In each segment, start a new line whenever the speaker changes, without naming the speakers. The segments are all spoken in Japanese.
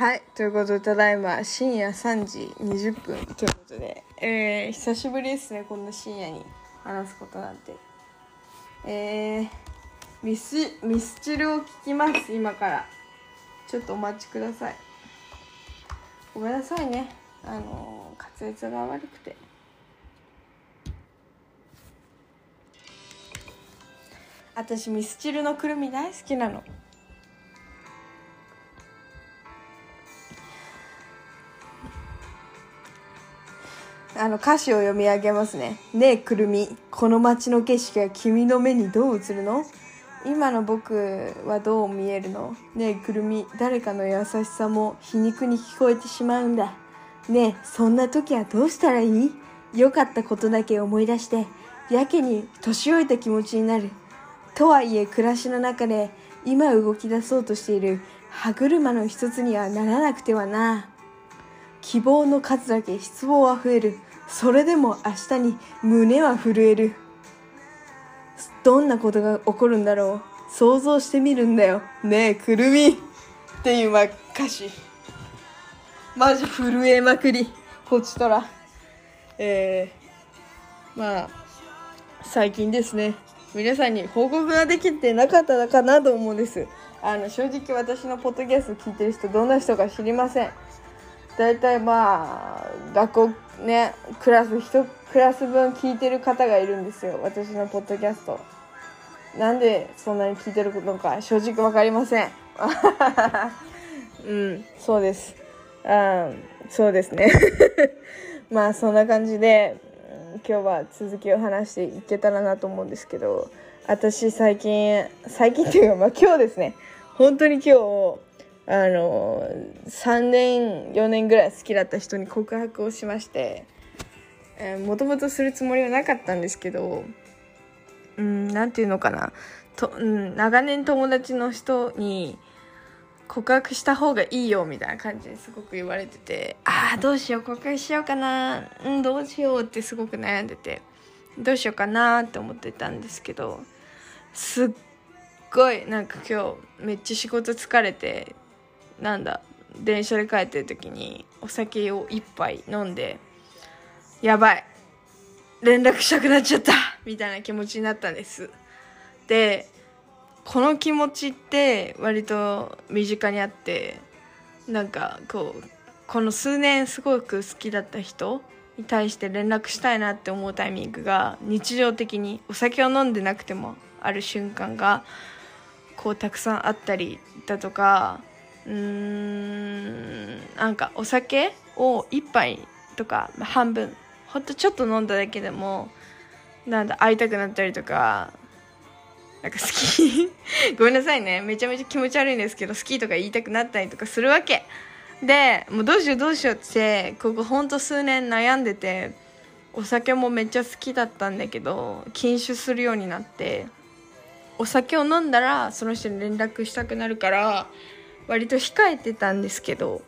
はい。ということで、ただいま深夜3時20分ということで、えー、久しぶりですね、こんな深夜に話すことなんて。えー、ミス、ミスチルを聞きます、今から。ちょっとお待ちください。ごめんなさいね。あのー、滑舌が悪くて。私、ミスチルのくるみ大好きなの。あの歌詞を読み上げますね。ねえくるみ、この街の景色が君の目にどう映るの？今の僕はどう見えるの？ねえくるみ、誰かの優しさも皮肉に聞こえてしまうんだ。ねえ、そんな時はどうしたらいい？良かったことだけ思い出して、やけに年老いた気持ちになる。とはいえ暮らしの中で今動き出そうとしている歯車の一つにはならなくてはな。希望の数だけ失望は増える。それでも明日に胸は震える。どんなことが起こるんだろう。想像してみるんだよ。ねえ、くるみ。っていうま歌詞。マジ震えまくり。こちとら。えー、まあ、最近ですね。皆さんに報告ができてなかったのかなと思うんです。あの、正直私のポッドキャスト聞いてる人どんな人か知りません。大体まあ学校ねクラス1クラス分聞いてる方がいるんですよ。私のポッドキャスト。なんでそんなに聞いてるのか正直分かりません。うんそうです。あそうですね。まあそんな感じで今日は続きを話していけたらなと思うんですけど私最近最近っていうかまあ今日ですね。本当に今日あの3年4年ぐらい好きだった人に告白をしましてもともとするつもりはなかったんですけどうん何て言うのかな。と、うん、長年友達の人に告白した方がいいよみたいな感じですごく言われててああどうしよう告白しようかな。うんどうしようってすごく悩んでてどうしようかなって思ってたんですけどすっごいなんか今日めっちゃ仕事疲れてなんだ電車で帰ってる時にお酒を一杯飲んでやばい連絡したくなっちゃったみたいな気持ちになったんです。でこの気持ちって割と身近にあってなんかこうこの数年すごく好きだった人に対して連絡したいなって思うタイミングが日常的にお酒を飲んでなくてもある瞬間がこうたくさんあったりだとかうんなんかお酒を1杯とか半分ほんとちょっと飲んだだけでもなんだ会いたくなったりとかなんか好き？ごめんなさいね。めちゃめちゃ気持ち悪いんですけど好きとか言いたくなったりとかするわけ。でもうどうしようどうしようってここほんと数年悩んでてお酒もめっちゃ好きだったんだけど禁酒するようになってお酒を飲んだらその人に連絡したくなるから割と控えてたんですけど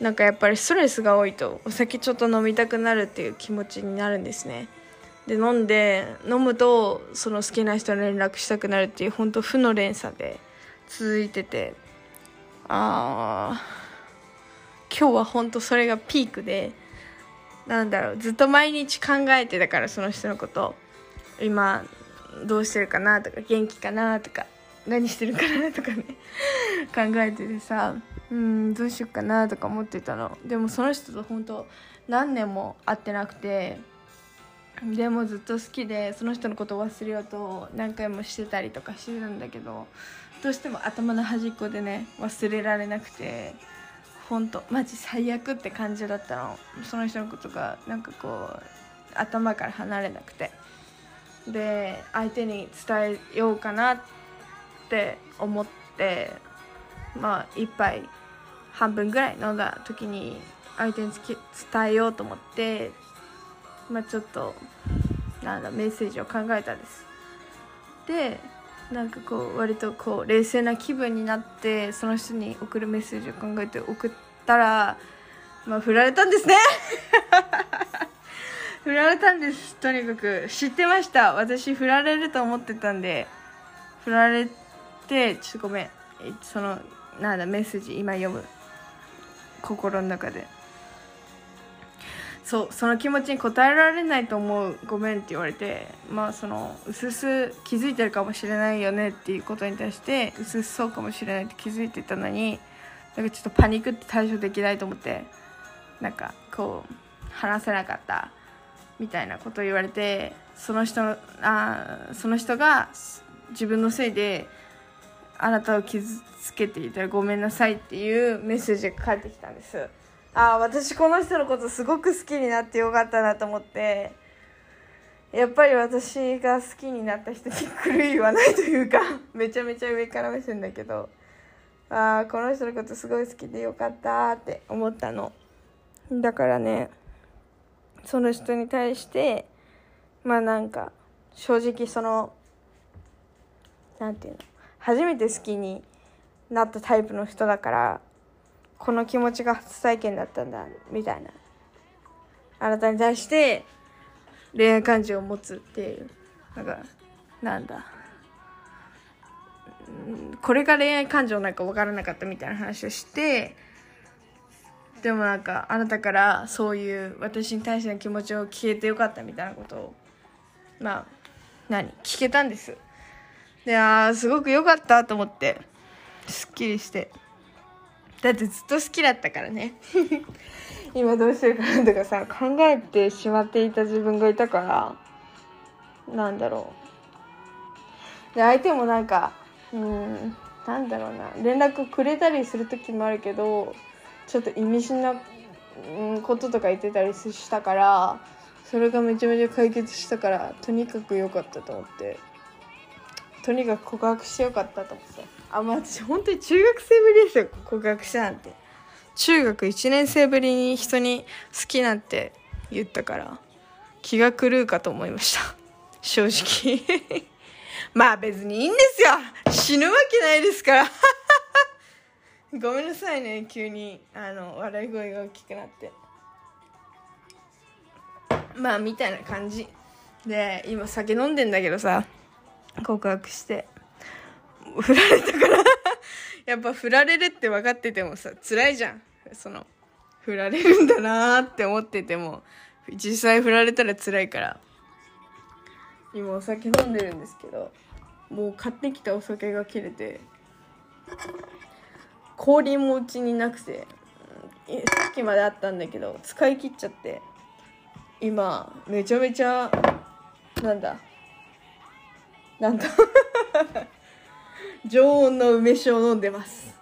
なんかやっぱりストレスが多いとお酒ちょっと飲みたくなるっていう気持ちになるんですね。で飲んで飲むとその好きな人に連絡したくなるっていう本当負の連鎖で続いててあー今日は本当それがピークでなんだろうずっと毎日考えてたからその人のこと。今どうしてるかなとか元気かなとか。何してるかなとかね考えててさうんどうしようかなとか思ってたの。でもその人と本当何年も会ってなくてでもずっと好きでその人のことを忘れようと何回もしてたりとかしてたんだけどどうしても頭の端っこでね忘れられなくて本当マジ最悪って感じだったの。その人のことがなんかこう頭から離れなくて。で相手に伝えようかなってって思ってまあ一杯半分ぐらい飲んだ時に相手に伝えようと思ってまあちょっとなんだメッセージを考えたんです。でなんかこう割とこう冷静な気分になってその人に送るメッセージを考えて送ったらまあ振られたんですね。振られたんです。とにかく知ってました。私振られると思ってたんで振られてちょっとごめん。そのなんだメッセージ今読む。心の中で。そうその気持ちに応えられないと思う。ごめんって言われて。まあそのうすす気づいてるかもしれないよね。っていうことに対してうすすそうかもしれないって気づいてたのになんかちょっとパニックって対処できないと思って。なんかこう話せなかった。みたいなことを言われてその人あその人が自分のせいであなたを傷つけていたらごめんなさいっていうメッセージが返ってきたんです。ああ私この人のことすごく好きになってよかったなと思って。やっぱり私が好きになった人に狂いはないというか めちゃめちゃ上から目線だけど。ああこの人のことすごい好きでよかったって思ったの。だからねその人に対してまあなんか正直そのなんていうの？初めて好きになったタイプの人だからこの気持ちが初体験だったんだみたいな。あなたに対して恋愛感情を持つっていう。なんかなんだ。これが恋愛感情なんか分からなかったみたいな話をしてでもなんかあなたからそういう私に対しての気持ちを聞けてよかったみたいなことをまあ何？聞けたんです。であすごく良かったと思って。すっきりして。だってずっと好きだったからね。今どうしてるかなとかさ考えてしまっていた自分がいたからなんだろう。で相手もなんかうんなんだろうな。連絡くれたりする時もあるけどちょっと意味深な、こととか言ってたりしたからそれがめちゃめちゃ解決したからとにかく良かったと思って。とにかく告白してよかったと思って。あまあ私本当に中学生ぶりですよ告白したなんて。中学1年生ぶりに人に好きなんて言ったから気が狂うかと思いました。正直。まあ別にいいんですよ。死ぬわけないですから。ごめんなさいね急にあの笑い声が大きくなって。まあみたいな感じ。で今酒飲んでんだけどさ。告白して。振られたから。やっぱ振られるって分かっててもさ辛いじゃん。その振られるんだなって思ってても実際振られたら辛いから。今お酒飲んでるんですけどもう買ってきたお酒が切れて氷もうちになくてさっきまであったんだけど使い切っちゃって今めちゃめちゃなんだなんだ 常温の梅酒を飲んでます。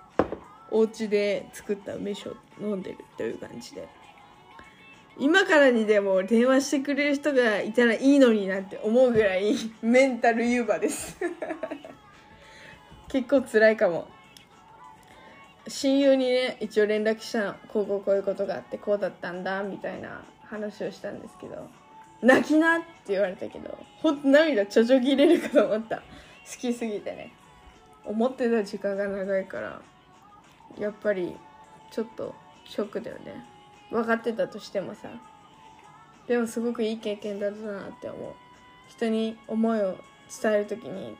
お家で作った梅酒を飲んでるという感じで。今からにでも電話してくれる人がいたらいいのになって思うぐらいメンタルユーバです。結構辛いかも。親友にね一応連絡したの。こうこうこういうことがあってこうだったんだみたいな話をしたんですけど。泣きなって言われたけどほんと涙ちょちょぎれるかと思った。好きすぎてね。思ってた時間が長いからやっぱりちょっとショックだよね。分かってたとしてもさ。でもすごくいい経験だったなって思う。人に思いを伝える時に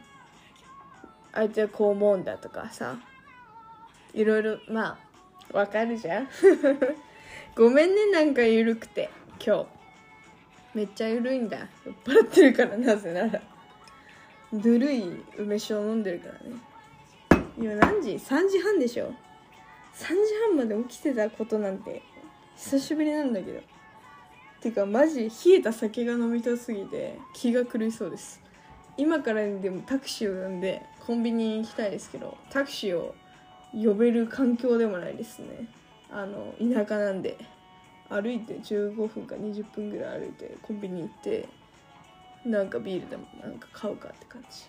相手はこう思うんだとかさ。いろいろまあわかるじゃん。ごめんねなんか緩くて今日。めっちゃ緩いんだ。酔っ払ってるからなぜなら。ぬるい梅酒を飲んでるからね。今何時 ?3 時半でしょ。3時半まで起きてたことなんて久しぶりなんだけど。てかマジ冷えた酒が飲みたすぎて気が狂いそうです。今からでもタクシーを呼んでコンビニに行きたいですけどタクシーを呼べる環境でもないですね。あの田舎なんで。歩いて15分か20分ぐらい歩いてコンビニ行ってなんかビールでもなんか買うかって感じ。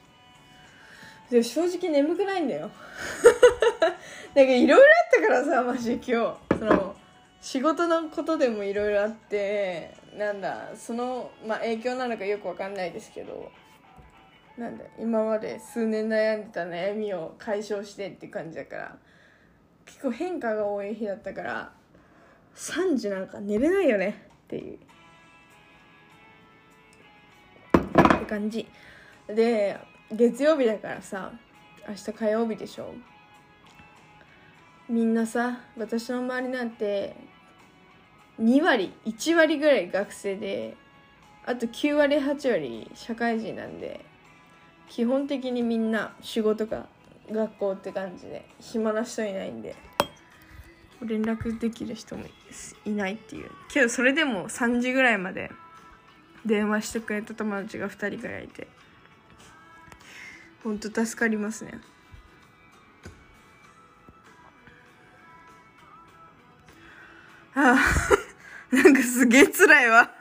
で正直眠くないんだよ。なんかいろいろあったからさマジ今日。その仕事のことでもいろいろあってなんだその、まあ、影響なのかよくわかんないですけどなんだ今まで数年悩んでた悩みを解消してって感じだから結構変化が多い日だったから3時なんか寝れないよねっていう。って感じ。で月曜日だからさ明日火曜日でしょ。みんなさ私の周りなんて2割1割ぐらい学生であと9割8割社会人なんで基本的にみんな仕事か学校って感じで暇な人いないんで。連絡できる人もいないっていう。けどそれでも3時ぐらいまで電話してくれた友達が2人ぐらいいて。ほんと助かりますね。ああ なんかすげえ辛いわ。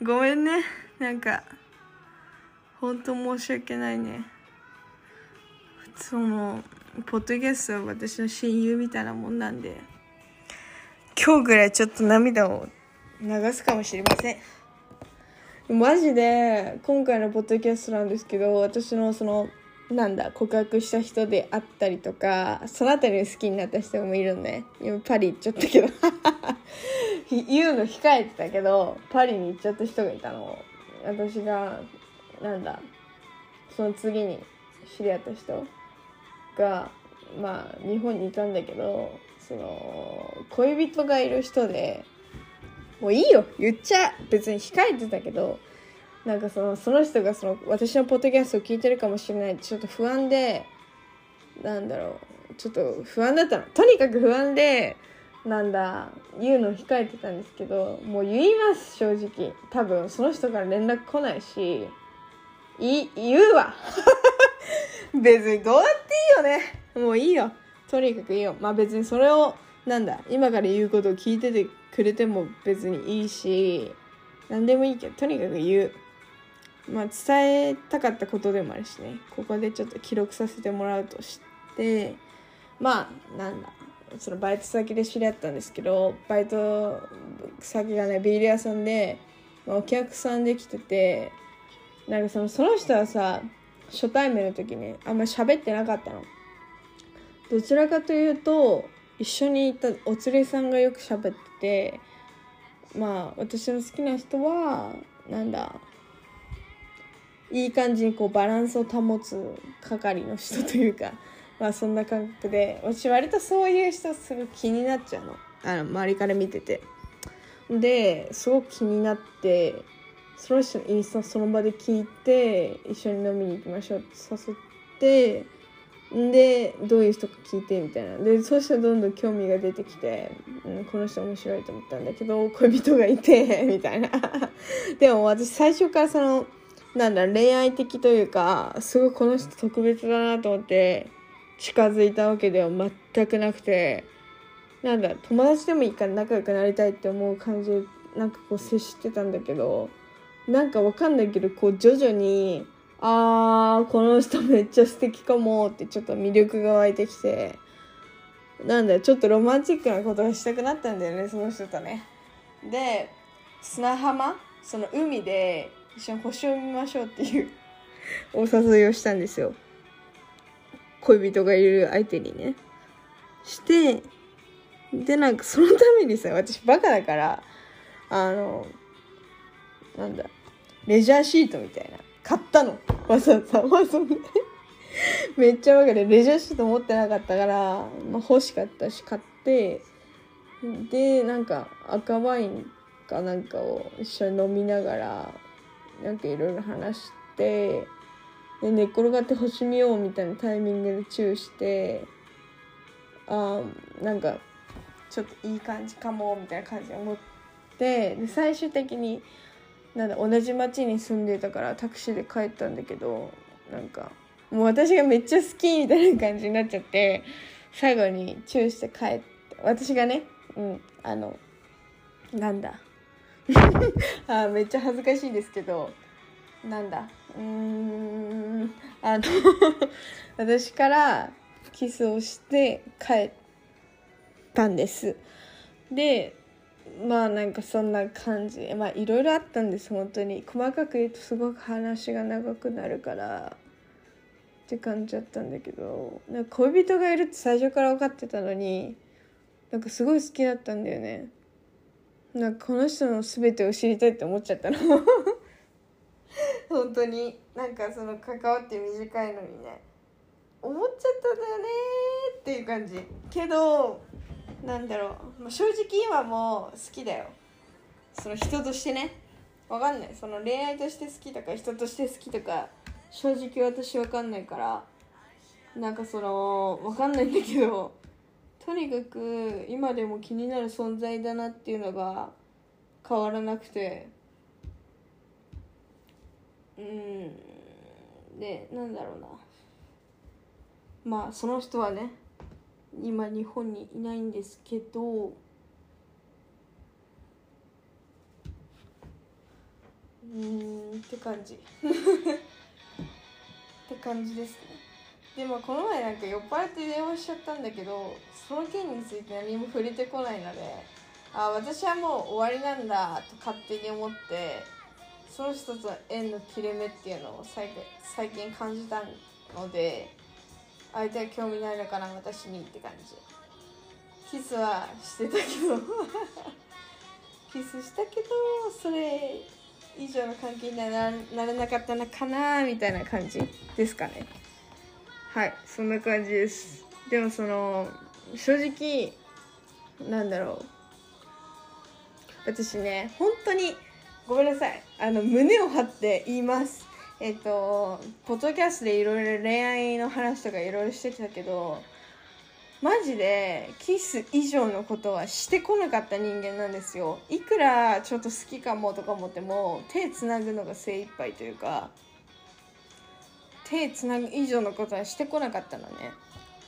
ごめんね。なんかほんと申し訳ないね。そのポッドキャストは私の親友みたいなもんなんで今日ぐらいちょっと涙を流すかもしれません。マジで今回のポッドキャストなんですけど私のそのなんだ告白した人であったりとかその辺り好きになった人もいるんで今パリ行っちゃったけど。言うの控えてたけどパリに行っちゃった人がいたの。私がなんだその次に知り合った人。がまあ日本にいたんだけどその恋人がいる人でもういいよ言っちゃ別に控えてたけどなんかそのその人がその私のポッドキャストを聞いてるかもしれないちょっと不安でなんだろうちょっと不安だったの。とにかく不安でなんだ言うのを控えてたんですけどもう言います正直。多分その人から連絡来ないしい言うわ。別にどうやっていいよね。もういいよ。とにかくいいよ。まあ別にそれをなんだ今から言うことを聞いててくれても別にいいし何でもいいけどとにかく言う。まあ伝えたかったことでもあるしね。ここでちょっと記録させてもらうとして。まあなんだ。そのバイト先で知り合ったんですけどバイト先がねビール屋さんで、まあ、お客さんで来ててなんかそのその人はさ初対面の時ねあんまり喋ってなかったの。どちらかというと一緒にいたお連れさんがよく喋っててまあ私の好きな人はなんだいい感じにこうバランスを保つ係の人というか まあそんな感覚で私割とそういう人すごい気になっちゃうの。あの周りから見てて。ですごく気になってその人のインスタその場で聞いて一緒に飲みに行きましょうって誘ってでどういう人か聞いてみたいな。でそうしたらどんどん興味が出てきて、うん、この人面白いと思ったんだけど恋人がいてみたいな。でも私最初からそのなんだ恋愛的というかすごいこの人特別だなと思って近づいたわけでは全くなくてなんだ友達でもいいから仲良くなりたいって思う感じでなんかこう接してたんだけどなんかわかんないけどこう徐々にあーこの人めっちゃ素敵かもってちょっと魅力が湧いてきてなんだちょっとロマンチックなことがしたくなったんだよねその人とね。で砂浜その海で一緒に星を見ましょうっていうお誘いをしたんですよ。恋人がいる相手にね。してでなんかそのためにさ私バカだからあのなんだレジャーシートみたいな。買ったの。わざわざ。めっちゃバカでレジャーシート持ってなかったから、まあ、欲しかったし買って。でなんか赤ワインかなんかを一緒に飲みながらなんかいろいろ話してで寝っ転がって星見ようみたいなタイミングでチューしてあなんかちょっといい感じかもみたいな感じで思ってで最終的になんだ同じ町に住んでたからタクシーで帰ったんだけどなんかもう私がめっちゃ好きみたいな感じになっちゃって最後にチューして帰って私がねうんあのなんだ。あめっちゃ恥ずかしいですけどなんだ。うーんあの 私からキスをして帰ったんです。でまあなんかそんな感じ。まあいろいろあったんです本当に。細かく言うとすごく話が長くなるから。って感じだったんだけど。なんか恋人がいるって最初から分かってたのになんかすごい好きだったんだよね。なんかこの人の全てを知りたいって思っちゃったの。本当に。なんかその関わって短いのにね。思っちゃったんだよねっていう感じ。けどなんだろう、まあ、正直今も好きだよ。その人としてね。わかんない。その恋愛として好きとか人として好きとか正直私わかんないから。なんかそのわかんないんだけど。とにかく今でも気になる存在だなっていうのが変わらなくて。うん。でなんだろうな。まあその人はね今日本にいないんですけどうんって感じ。って感じですね。でもこの前なんか酔っ払って電話しちゃったんだけどその件について何も触れてこないのであ私はもう終わりなんだと勝手に思ってその人と縁の切れ目っていうのを最近感じたので相手は興味ないのかな私にって感じ。キスはしてたけど。キスしたけどそれ以上の関係にはなならなかったのかなみたいな感じですかね。はいそんな感じです。でもその正直なんだろう。私ね本当にごめんなさい。あの胸を張って言います。えっとポッドキャストでいろいろ恋愛の話とかいろいろしてたけどマジでキス以上のことはしてこなかった人間なんですよ。いくらちょっと好きかもとか思っても手つなぐのが精一杯というか手つなぐ以上のことはしてこなかったのね。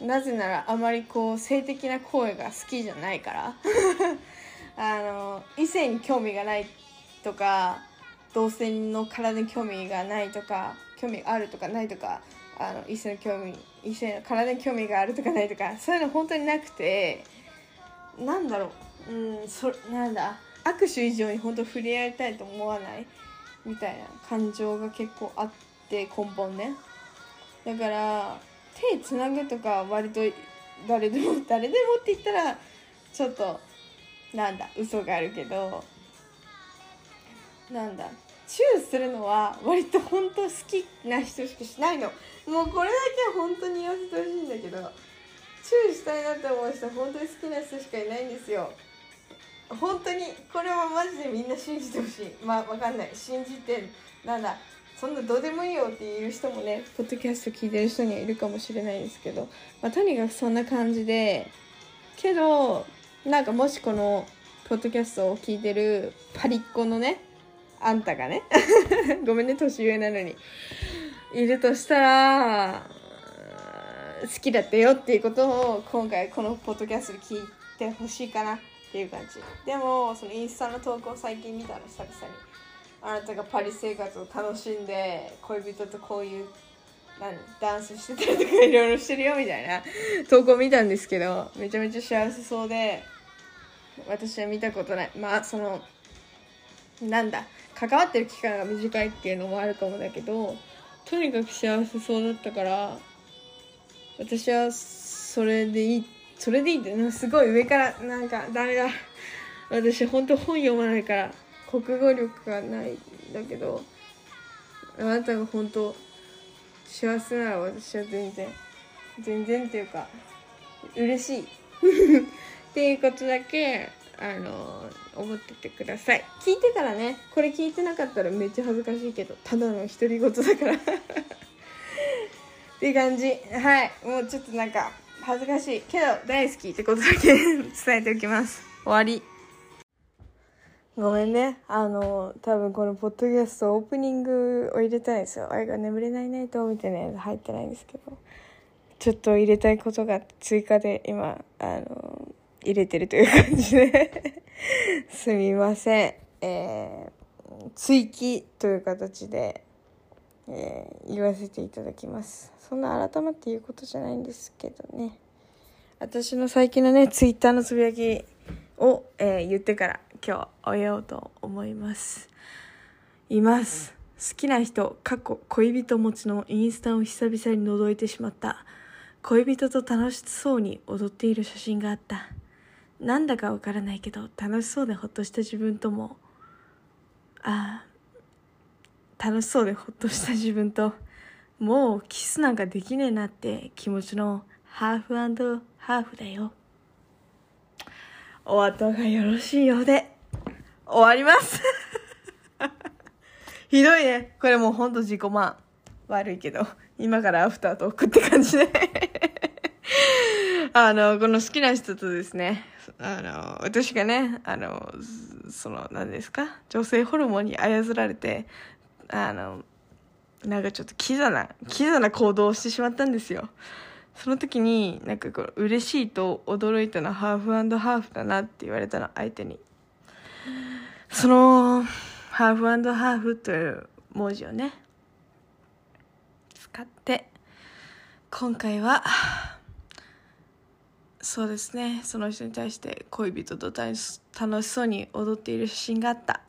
なぜならあまりこう性的な声が好きじゃないから。あの異性に興味がないとか同性の体に興味がないとか興味があるとかないとかあの異性の興味異性の体に興味があるとかないとかそういうの本当になくてなんだろう。うんそなんだ。握手以上に本当触れ合いたいと思わない？みたいな感情が結構あって根本ね。だから手つなぐとか割と誰でも誰でもって言ったらちょっとなんだ嘘があるけどなんだ。チューするのは割と本当好きな人しかしないの。もうこれだけは本当に言わせてほしいんだけどチューしたいなって思う人本当に好きな人しかいないんですよ。本当にこれはマジでみんな信じてほしい。まあわかんない。信じてなんだ。そんなどうでもいいよっていう人もねポッドキャスト聞いてる人にはいるかもしれないですけど、まあ、とにかくそんな感じでけどなんかもしこのポッドキャストを聞いてるパリッコのねあんたがね。ごめんね年上なのに。いるとしたら好きだったよっていうことを今回このポッドキャストで聞いてほしいかな。っていう感じ。でもそのインスタの投稿最近見たの久々に。あなたがパリ生活を楽しんで恋人とこういうなんダンスしてたりとかいろいろしてるよみたいな。投稿見たんですけどめちゃめちゃ幸せそうで私は見たことない。まあそのなんだ関わってる期間が短いっていうのもあるかもだけどとにかく幸せそうだったから私はそれでいいそれでいいってすごい上からなんかダメだ。私本当本読まないから国語力がないんだけどあなたが本当幸せなら私は全然全然っていうか嬉しい。っていうことだけあの思っててください。聞いてたらねこれ聞いてなかったらめっちゃ恥ずかしいけどただの独り言だから。っていう感じ。はい。もうちょっとなんか恥ずかしいけど大好きってことだけ 伝えておきます。終わり。ごめんね。あの多分このポッドキャストオープニングを入れたいんですよ。愛が眠れないナイトみたいなやつ入ってないんですけど。ちょっと入れたいことが追加で今あの入れてるという感じですみません。えー、追記という形で、えー、言わせていただきます。そんな改まって言うことじゃないんですけどね。私の最近のね、ツイッターのつぶやきを、えー、言ってから今日終えようと思います。います。好きな人、過去恋人持ちのインスタを久々に覗いてしまった。恋人と楽しそうに踊っている写真があった。なんだかわからないけど楽しそうでほっとした自分ともああ楽しそうでほっとした自分ともうキスなんかできねえなって気持ちのハーフハーフだよ。お後がよろしいようで、終わります ひどいね。これもうほんと自己満。悪いけど、今からアフタートークって感じであの、この好きな人とですね、あの、私がね、あの、その、何ですか？女性ホルモンに操られて、あの、なんかちょっとキザな、キザな行動をしてしまったんですよ。その時に、なんかこう、嬉しいと驚いたのはハーフハーフだなって言われたの、相手に。その、ハーフハーフという文字をね、使って、今回は、そうですねその人に対して恋人と楽しそうに踊っている写真があった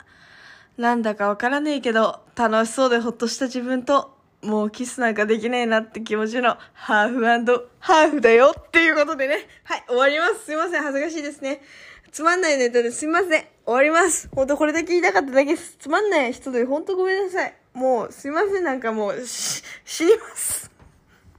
なんだかわからねえけど楽しそうでほっとした自分ともうキスなんかできねえなって気持ちのハーフハーフだよっていうことでね。はい、終わります。すいません、恥ずかしいですね。つまんないネタですいません。終わります。ほんとこれだけ言いたかっただけです。つまんない人でほんとごめんなさい。もうすいません、なんかもう、死にます。